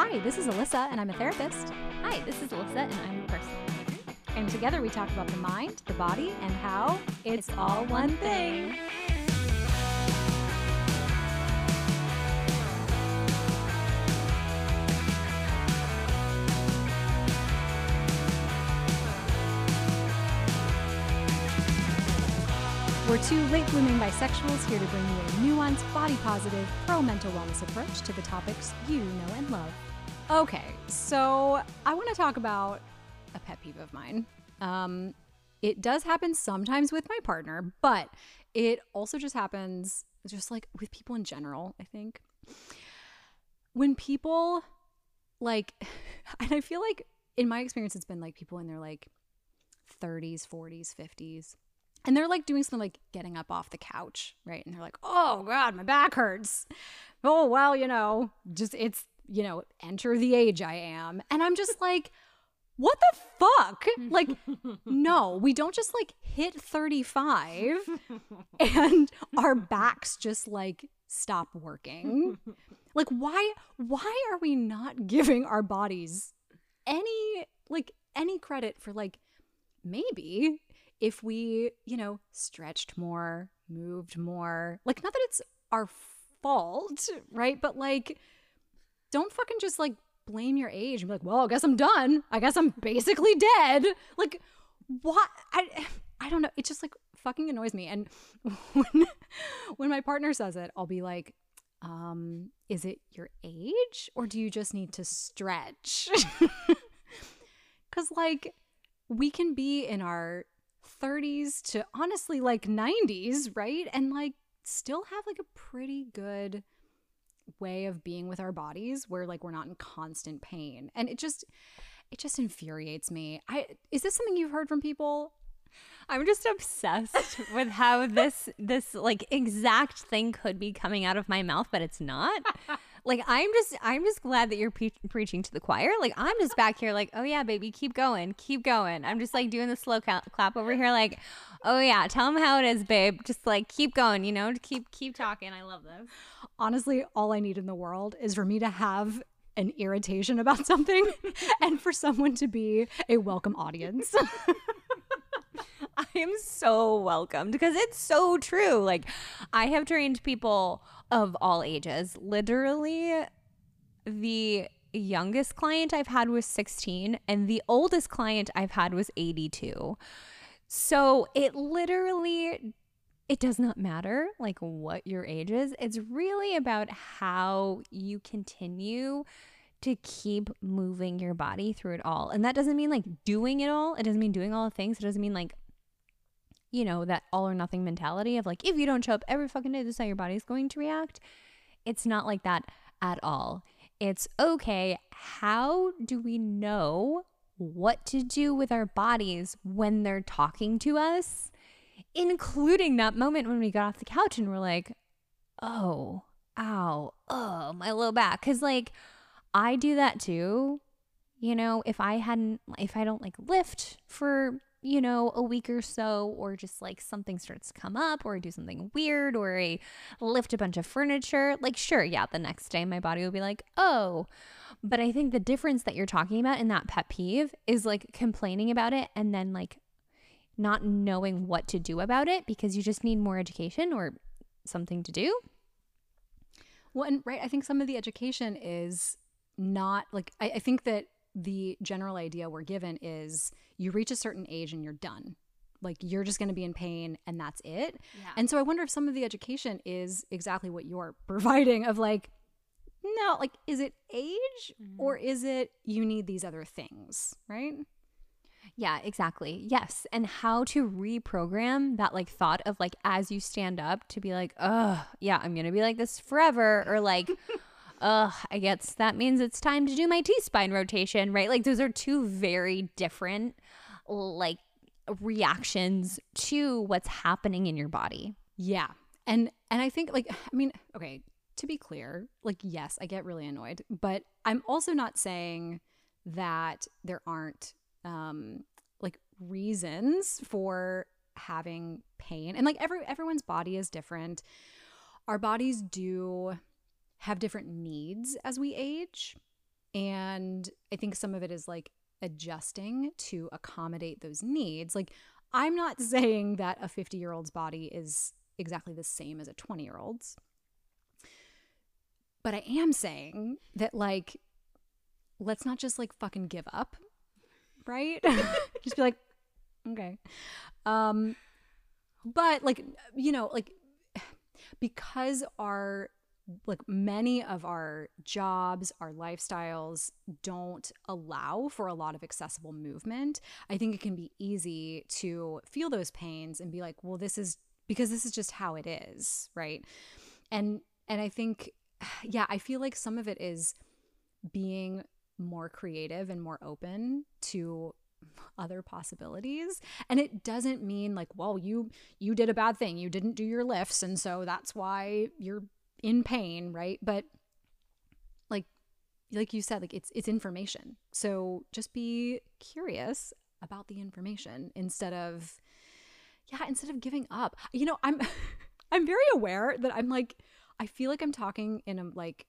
Hi, this is Alyssa, and I'm a therapist. Hi, this is Alyssa, and I'm a personal trainer. And together we talk about the mind, the body, and how it's all one thing. We're two late blooming bisexuals here to bring you a nuanced, body positive, pro mental wellness approach to the topics you know and love. Okay, so I want to talk about a pet peeve of mine. Um, it does happen sometimes with my partner, but it also just happens just like with people in general, I think. When people like, and I feel like in my experience, it's been like people in their like 30s, 40s, 50s. And they're like doing something like getting up off the couch, right? And they're like, oh God, my back hurts. Oh, well, you know, just it's, you know, enter the age I am. And I'm just like, what the fuck? Like, no, we don't just like hit 35 and our backs just like stop working. Like, why, why are we not giving our bodies any, like, any credit for like, maybe if we, you know, stretched more, moved more, like, not that it's our fault, right? But like, don't fucking just like blame your age and be like, well, I guess I'm done. I guess I'm basically dead. Like, what? I, I don't know. It just like fucking annoys me. And when, when my partner says it, I'll be like, um, is it your age or do you just need to stretch? Because, like, we can be in our 30s to honestly like 90s, right? And like still have like a pretty good way of being with our bodies where like we're not in constant pain. And it just it just infuriates me. I is this something you've heard from people? I'm just obsessed with how this this like exact thing could be coming out of my mouth, but it's not. Like I'm just I'm just glad that you're pre- preaching to the choir. Like I'm just back here, like, oh yeah, baby, keep going, keep going. I'm just like doing the slow ca- clap over here, like, oh yeah, tell them how it is, babe. Just like keep going, you know, keep keep talking. I love this. Honestly, all I need in the world is for me to have an irritation about something and for someone to be a welcome audience. I am so welcomed because it's so true. Like, I have trained people of all ages. Literally, the youngest client I've had was 16, and the oldest client I've had was 82. So it literally it does not matter like what your age is. It's really about how you continue to keep moving your body through it all. And that doesn't mean like doing it all. It doesn't mean doing all the things. It doesn't mean like you know, that all or nothing mentality of like, if you don't show up every fucking day, this is how your body's going to react. It's not like that at all. It's okay. How do we know what to do with our bodies when they're talking to us? Including that moment when we got off the couch and we're like, oh, ow, oh, my low back. Cause like, I do that too. You know, if I hadn't, if I don't like lift for you know, a week or so, or just like something starts to come up, or I do something weird, or I lift a bunch of furniture, like, sure, yeah, the next day my body will be like, oh. But I think the difference that you're talking about in that pet peeve is like complaining about it and then like not knowing what to do about it because you just need more education or something to do. Well, and right, I think some of the education is not like, I, I think that the general idea we're given is you reach a certain age and you're done. Like you're just going to be in pain and that's it. Yeah. And so I wonder if some of the education is exactly what you're providing of like, no, like, is it age mm-hmm. or is it you need these other things, right? Yeah, exactly. Yes. And how to reprogram that like thought of like as you stand up to be like, oh, yeah, I'm going to be like this forever. Or like, ugh, I guess that means it's time to do my T spine rotation, right? Like those are two very different like reactions to what's happening in your body. Yeah. And and I think like I mean, okay, to be clear, like yes, I get really annoyed, but I'm also not saying that there aren't um like reasons for having pain. And like every everyone's body is different. Our bodies do have different needs as we age. And I think some of it is like adjusting to accommodate those needs. Like, I'm not saying that a 50 year old's body is exactly the same as a 20 year old's. But I am saying that, like, let's not just like fucking give up, right? just be like, okay. Um, but like, you know, like, because our like many of our jobs, our lifestyles don't allow for a lot of accessible movement, I think it can be easy to feel those pains and be like, well, this is because this is just how it is, right? And and I think yeah, I feel like some of it is being more creative and more open to other possibilities. And it doesn't mean like well you you did a bad thing. You didn't do your lifts and so that's why you're in pain, right? But like like you said, like it's it's information. So just be curious about the information instead of yeah, instead of giving up. You know, I'm I'm very aware that I'm like I feel like I'm talking in a like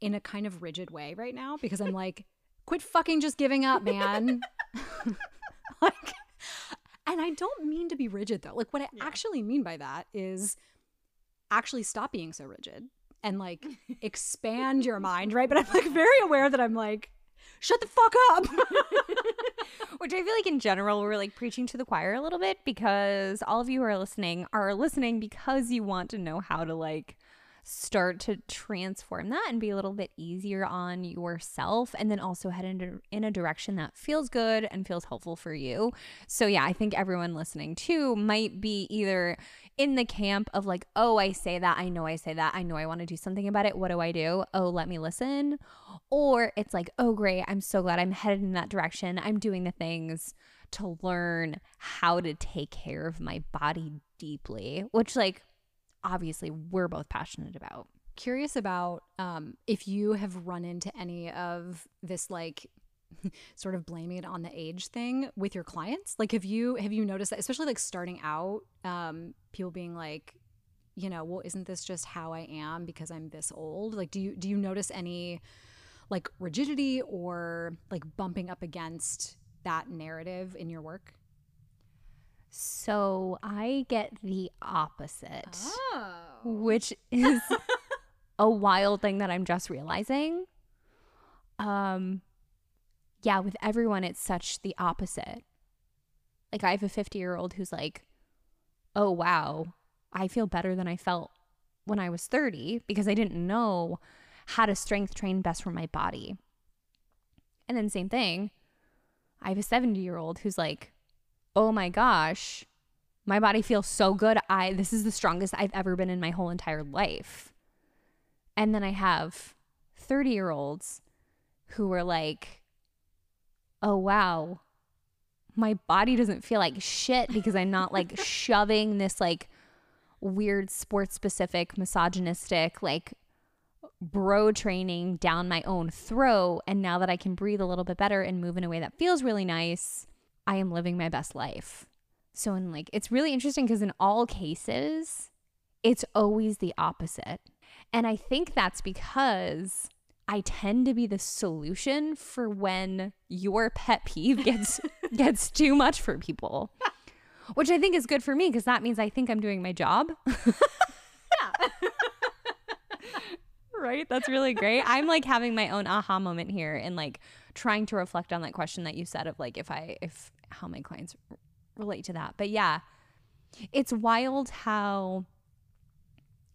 in a kind of rigid way right now because I'm like quit fucking just giving up, man. like and I don't mean to be rigid though. Like what I yeah. actually mean by that is actually stop being so rigid and like expand your mind, right? But I'm like very aware that I'm like, shut the fuck up. Which I feel like in general, we're like preaching to the choir a little bit because all of you who are listening are listening because you want to know how to like start to transform that and be a little bit easier on yourself and then also head into in a direction that feels good and feels helpful for you. So yeah, I think everyone listening too might be either in the camp of like, "Oh, I say that. I know I say that. I know I want to do something about it. What do I do? Oh, let me listen." Or it's like, "Oh, great. I'm so glad I'm headed in that direction. I'm doing the things to learn how to take care of my body deeply." Which like obviously we're both passionate about. Curious about um, if you have run into any of this like sort of blaming it on the age thing with your clients? Like have you have you noticed that especially like starting out um people being like you know well isn't this just how i am because i'm this old? Like do you do you notice any like rigidity or like bumping up against that narrative in your work so I get the opposite, oh. which is a wild thing that I'm just realizing. Um, yeah, with everyone, it's such the opposite. Like, I have a 50 year old who's like, oh, wow, I feel better than I felt when I was 30 because I didn't know how to strength train best for my body. And then, same thing, I have a 70 year old who's like, oh my gosh, my body feels so good. I this is the strongest I've ever been in my whole entire life. And then I have 30-year-olds who are like, "Oh wow, my body doesn't feel like shit because I'm not like shoving this like weird sports specific misogynistic like bro training down my own throat and now that I can breathe a little bit better and move in a way that feels really nice, I am living my best life. So, in like, it's really interesting because in all cases, it's always the opposite. And I think that's because I tend to be the solution for when your pet peeve gets gets too much for people. Which I think is good for me because that means I think I'm doing my job. yeah. right? That's really great. I'm like having my own aha moment here and like trying to reflect on that question that you said of like if I if how my clients relate to that. But yeah, it's wild how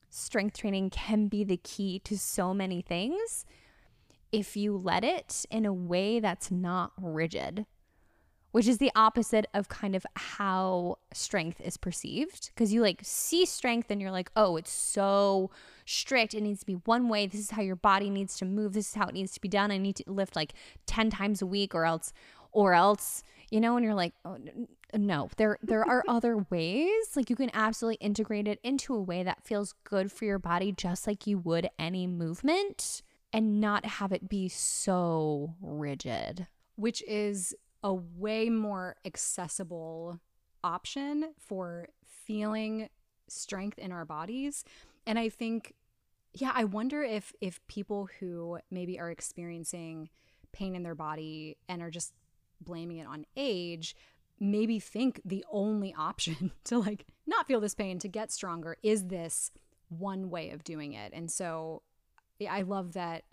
strength training can be the key to so many things if you let it in a way that's not rigid, which is the opposite of kind of how strength is perceived. Because you like see strength and you're like, oh, it's so strict. It needs to be one way. This is how your body needs to move. This is how it needs to be done. I need to lift like 10 times a week or else, or else you know, and you're like, oh, no, there there are other ways. Like you can absolutely integrate it into a way that feels good for your body, just like you would any movement, and not have it be so rigid. Which is a way more accessible option for feeling strength in our bodies. And I think yeah, I wonder if if people who maybe are experiencing pain in their body and are just blaming it on age maybe think the only option to like not feel this pain to get stronger is this one way of doing it. And so I love that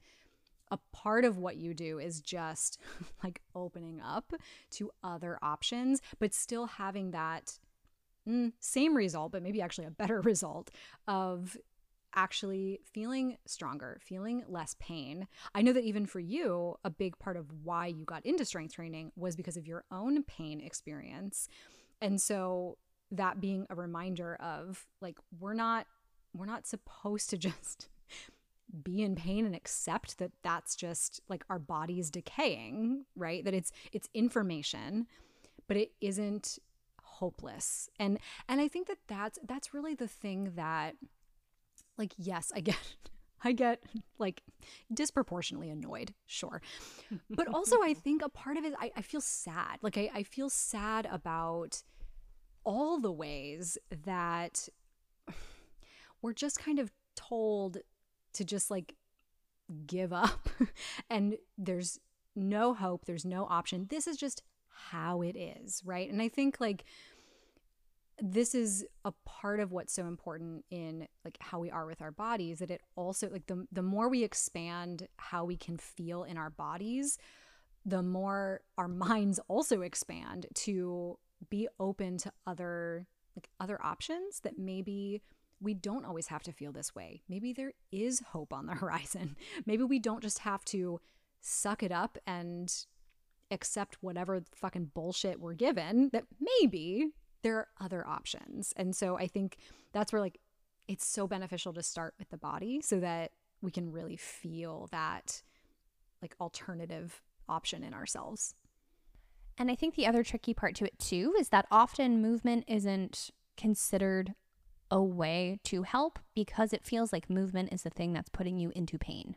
a part of what you do is just like opening up to other options, but still having that mm, same result, but maybe actually a better result of actually feeling stronger, feeling less pain. I know that even for you, a big part of why you got into strength training was because of your own pain experience. And so that being a reminder of like we're not we're not supposed to just be in pain and accept that that's just like our body's decaying, right? That it's it's information, but it isn't hopeless. And and I think that that's that's really the thing that like yes, I get I get like disproportionately annoyed, sure. But also I think a part of it I, I feel sad. Like I, I feel sad about all the ways that we're just kind of told to just like give up and there's no hope, there's no option. This is just how it is, right? And I think like this is a part of what's so important in like how we are with our bodies that it also like the the more we expand how we can feel in our bodies, the more our minds also expand to be open to other like other options that maybe we don't always have to feel this way. Maybe there is hope on the horizon. Maybe we don't just have to suck it up and accept whatever fucking bullshit we're given, that maybe there are other options. And so I think that's where like it's so beneficial to start with the body so that we can really feel that like alternative option in ourselves. And I think the other tricky part to it too is that often movement isn't considered a way to help because it feels like movement is the thing that's putting you into pain.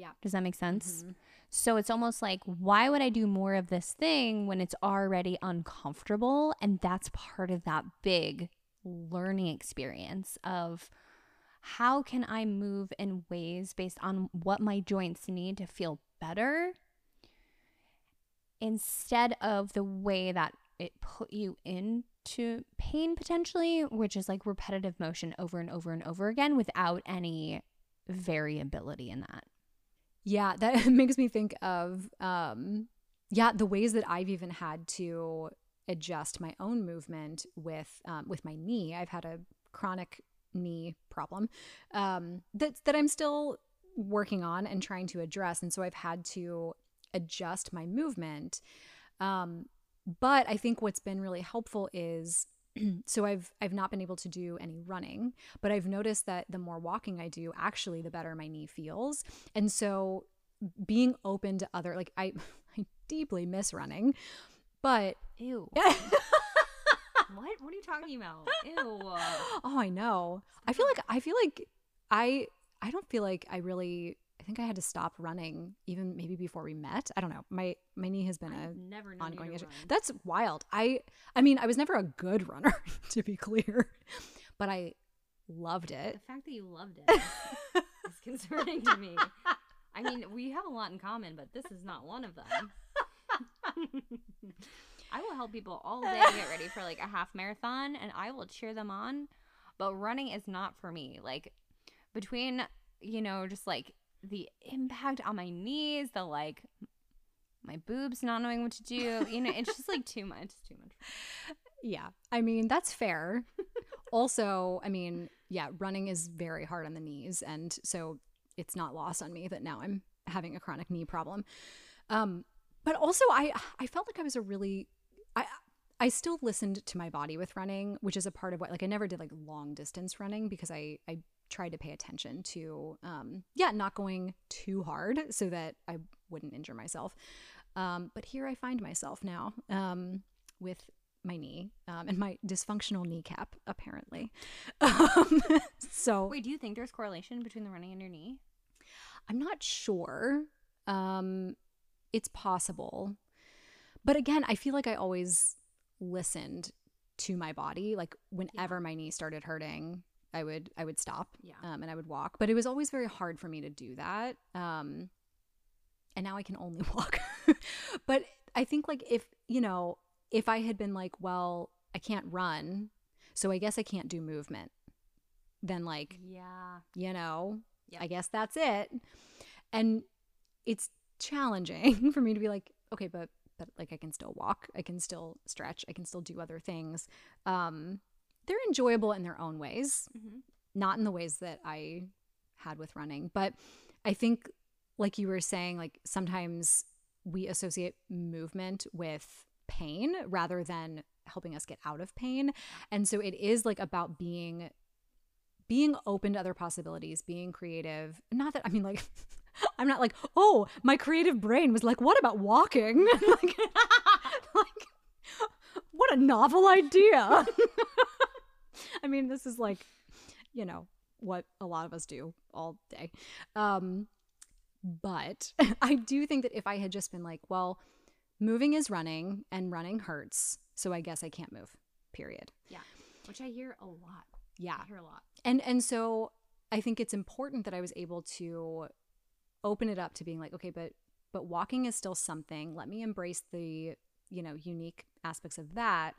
Yeah. Does that make sense? Mm-hmm. So it's almost like, why would I do more of this thing when it's already uncomfortable? And that's part of that big learning experience of how can I move in ways based on what my joints need to feel better instead of the way that it put you into pain potentially, which is like repetitive motion over and over and over again without any variability in that. Yeah, that makes me think of um yeah, the ways that I've even had to adjust my own movement with um, with my knee. I've had a chronic knee problem um, that that I'm still working on and trying to address, and so I've had to adjust my movement. Um, but I think what's been really helpful is so I've I've not been able to do any running, but I've noticed that the more walking I do, actually the better my knee feels. And so being open to other like I I deeply miss running, but ew. what? What are you talking about? Ew. oh, I know. I feel like I feel like I I don't feel like I really think I had to stop running even maybe before we met. I don't know. My my knee has been I've a never ongoing issue. Run. That's wild. I I mean, I was never a good runner to be clear, but I loved it. The fact that you loved it is concerning to me. I mean, we have a lot in common, but this is not one of them. I will help people all day get ready for like a half marathon and I will cheer them on, but running is not for me. Like between, you know, just like the impact on my knees, the like my boobs not knowing what to do. You know, it's just like too much. Too much. Yeah. I mean, that's fair. also, I mean, yeah, running is very hard on the knees. And so it's not lost on me that now I'm having a chronic knee problem. Um, but also I I felt like I was a really I I still listened to my body with running, which is a part of what like I never did like long distance running because I I tried to pay attention to um yeah not going too hard so that i wouldn't injure myself. Um but here i find myself now um with my knee um, and my dysfunctional kneecap apparently. Um, so wait do you think there's correlation between the running and your knee? I'm not sure. Um it's possible. But again i feel like i always listened to my body like whenever yeah. my knee started hurting I would I would stop Yeah. um, and I would walk. But it was always very hard for me to do that. Um, and now I can only walk. but I think like if you know if I had been like, well, I can't run, so I guess I can't do movement. Then like Yeah. you know, Yep. I guess that's it. And it's challenging for me to be like, okay, but but like I can still walk, I can still stretch, I can still do other things. Um, they're enjoyable in their own ways, Mhm. not in the ways that I had with running. But I think, like you were saying, like sometimes we associate movement with pain rather than helping us get out of pain. And so it is like about being being open to other possibilities, being creative. Not that I mean like I'm not like, "Oh, my creative brain was like, what about walking?" like, like what a novel idea. I mean, this is like, you know, what a lot of us do all day. Um but I do think that if I had just been like, well, moving is running and running hurts, so I guess I can't move. Period. Yeah. Which I hear a lot. Yeah. I hear a lot. And and so I think it's important that I was able to open it up to being like, okay, but but walking is still something. Let me embrace the, you know, unique aspects of that.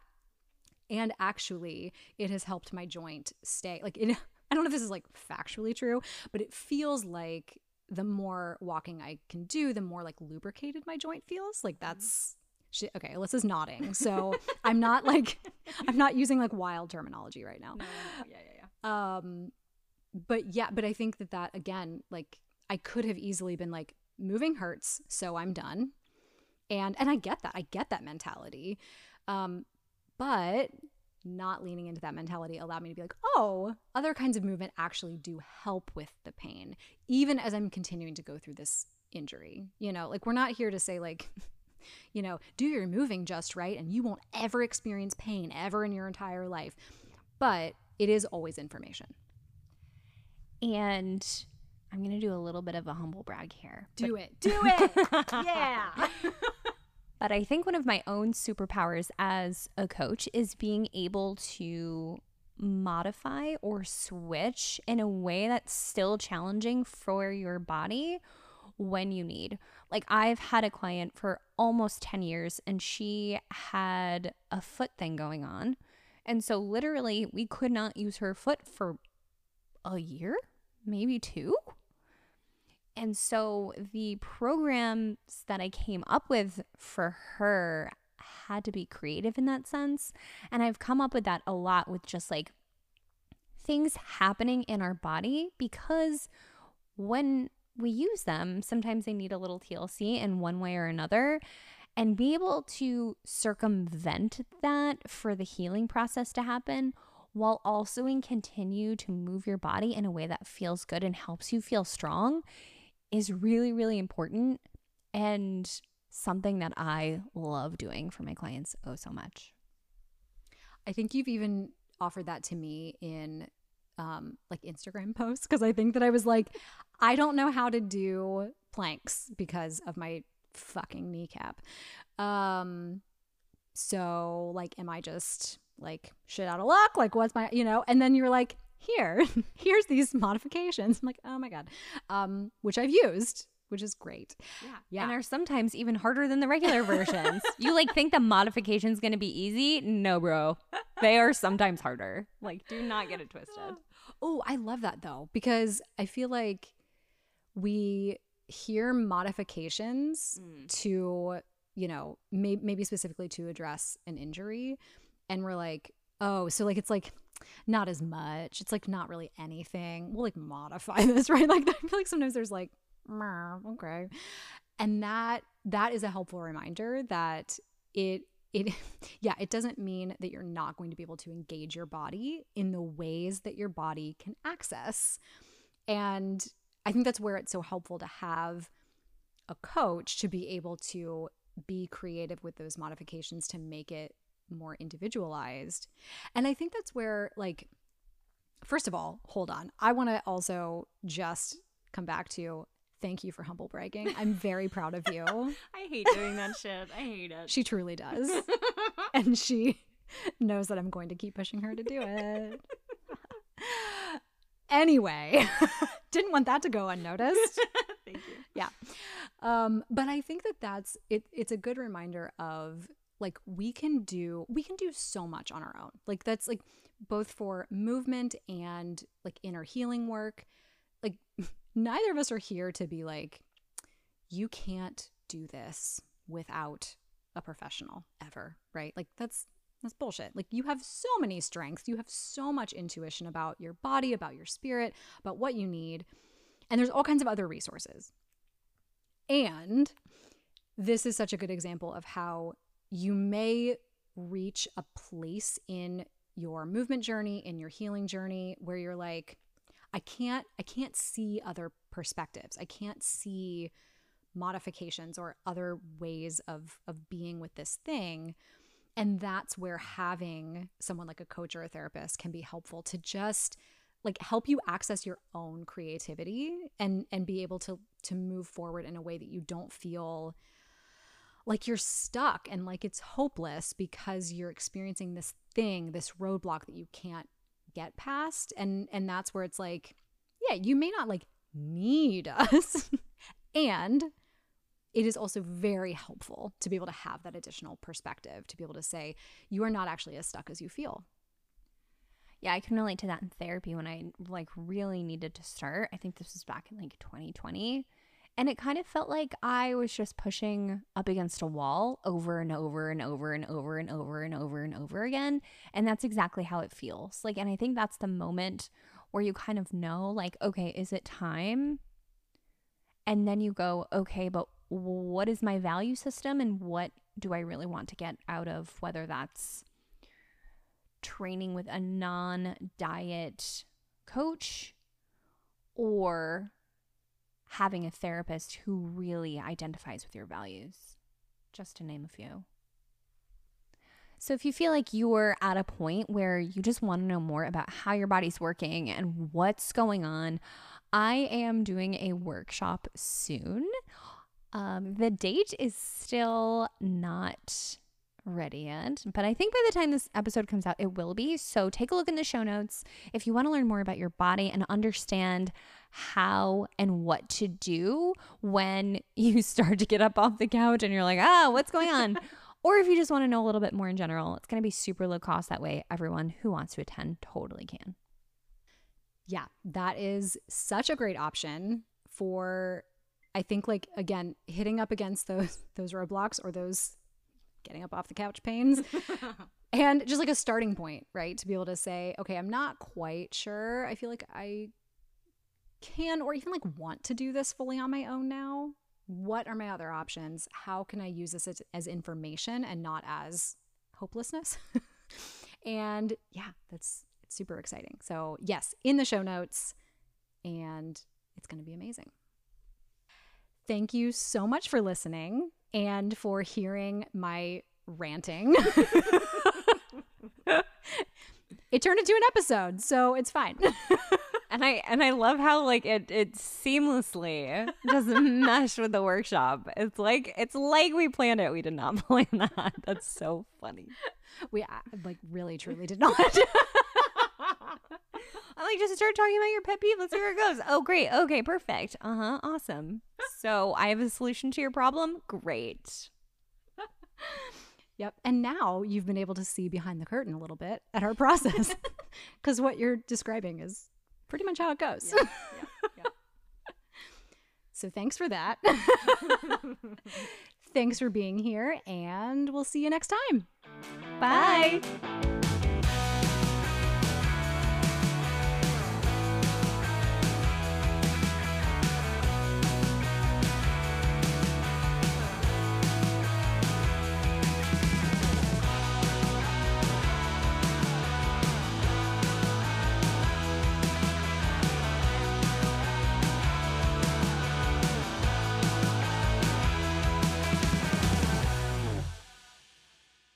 And actually, it has helped my joint stay. Like it I don't know if this is like factually true, but it feels like the more walking I can do, the more like lubricated my joint feels. Like that's she, okay, Alyssa's nodding. So I'm not like I'm not using like wild terminology right now. No, no, no. Yeah, yeah, yeah. Um, but yeah, but I think that that again, like I could have easily been like moving hurts, so I'm done, and and I get that, I get that mentality, um, but not leaning into that mentality allowed me to be like, oh, other kinds of movement actually do help with the pain, even as I'm continuing to go through this injury. You know, like we're not here to say like. You know, do your moving just right and you won't ever experience pain ever in your entire life. But it is always information. And I'm going to do a little bit of a humble brag here. Do it. Do it. yeah. But I think one of my own superpowers as a coach is being able to modify or switch in a way that's still challenging for your body when you need. Like, I've had a client for almost 10 years and she had a foot thing going on. And so, literally, we could not use her foot for a year, maybe two. And so the programs that I came up with for her had to be creative in that sense. And I've come up with that a lot with just like things happening in our body because when we use them, sometimes they need a little TLC in one way or another. And be able to circumvent that for the healing process to happen while also in continue to move your body in a way that feels good and helps you feel strong is really, really important and something that I love doing for my clients oh so much. I think you've even offered that to me in um, like Instagram posts because I think that I was like, I don't know how to do planks because of my fucking kneecap. Um, so like, am I just like shit out of luck? Like, what's my, you know? And then you're like, here, here's these modifications. I'm like, oh my god, um, which I've used, which is great. Yeah. Yeah. And are sometimes even harder than the regular versions. you like think the modification's going to be easy? No, bro. They are sometimes harder. Like do not get it twisted. Oh, I love that though, because I feel like we hear modifications Mm. to, you know, may- maybe specifically to address an injury. And we're like, oh, so like it's like not as much. It's like not really anything. We'll like modify this, right? Like I feel like sometimes there's like, "Meh, okay. And that that is a helpful reminder that it it yeah, it doesn't mean that you're not going to be able to engage your body in the ways that your body can access. And I think that's where it's so helpful to have a coach to be able to be creative with those modifications to make it more individualized. And I think that's where, like, first of all, hold on. I want to also just come back to thank you for humble bragging. I'm very proud of you. I hate doing that shit. I hate it. She truly does. and she knows that I'm going to keep pushing her to do it. Anyway, didn't want that to go unnoticed. Thank you. yeah. Um, but I think that that's it. It's a good reminder of like we can do we can do so much on our own. Like that's like both for movement and like inner healing work. Like neither of us are here to be like you can't do this without a professional ever, right? Like that's that's bullshit. Like you have so many strengths, you have so much intuition about your body, about your spirit, about what you need. And there's all kinds of other resources. And this is such a good example of how you may reach a place in your movement journey, in your healing journey where you're like I can't I can't see other perspectives. I can't see modifications or other ways of of being with this thing and that's where having someone like a coach or a therapist can be helpful to just like help you access your own creativity and and be able to to move forward in a way that you don't feel like you're stuck and like it's hopeless because you're experiencing this thing this roadblock that you can't get past and and that's where it's like yeah you may not like need us. And it is also very helpful to be able to have that additional perspective to be able to say you are not actually as stuck as you feel. Yeah i can relate to that in therapy when i like really needed to start. I think this was back in like 2020 and it kind of felt like i was just pushing up against a wall over and over and over and over and over and over and over again and that's exactly how it feels. Like and i think that's the moment where you kind of know like okay is it time? And then you go okay but what is my value system and what do I really want to get out of whether that's training with a non diet coach or having a therapist who really identifies with your values, just to name a few. So, if you feel like you're at a point where you just want to know more about how your body's working and what's going on, I am doing a workshop soon um, the date is still not ready yet, but I think by the time this episode comes out, it will be. So take a look in the show notes if you want to learn more about your body and understand how and what to do when you start to get up off the couch and you're like, ah, what's going on? or if you just want to know a little bit more in general, it's going to be super low cost. That way, everyone who wants to attend totally can. Yeah, that is such a great option for I think like again, hitting up against those those roadblocks or those getting up off the couch pains. and just like a starting point, right? To be able to say, okay, I'm not quite sure. I feel like I can or even like want to do this fully on my own now. What are my other options? How can I use this as, as information and not as hopelessness? and yeah, that's it's super exciting. So, yes, in the show notes and it's going to be amazing. Thank you so much for listening and for hearing my ranting. it turned into an episode, so it's fine. and I and I love how like it it seamlessly just mesh with the workshop. It's like it's like we planned it. We did not plan that. That's so funny. We uh, like really truly did not. I'm like, just start talking about your pet peeve. Let's see where it goes. Oh, great. Okay, perfect. Uh huh. Awesome. So I have a solution to your problem. Great. Yep. And now you've been able to see behind the curtain a little bit at our process because what you're describing is pretty much how it goes. Yeah, yeah, yeah. so thanks for that. thanks for being here, and we'll see you next time. Bye. Bye.